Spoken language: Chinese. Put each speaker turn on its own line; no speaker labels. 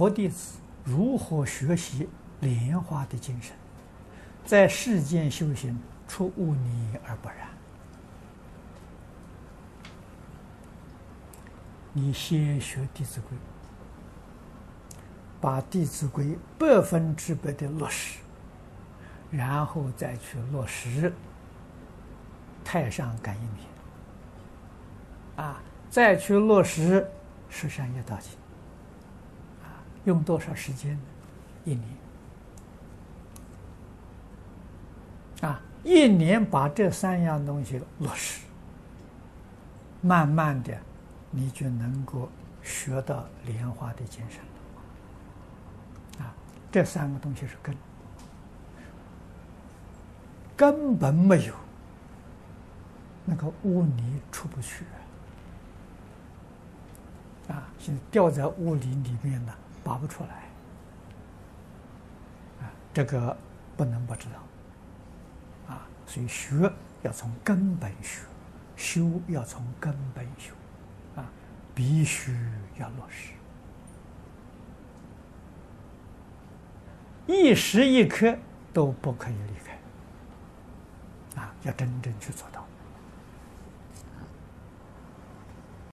佛弟子如何学习莲花的精神，在世间修行出污泥而不染？你先学《弟子规》，把《弟子规》百分之百的落实，然后再去落实《太上感应篇》，啊，再去落实《十善业道经》。用多少时间？一年。啊，一年把这三样东西落实，慢慢的，你就能够学到莲花的精神了。啊，这三个东西是根，根本没有，那个污泥出不去。啊，现在掉在污泥里面了。拔不出来，啊，这个不能不知道，啊，所以学要从根本学，修要从根本修，啊，必须要落实，一时一刻都不可以离开，啊，要真正去做到。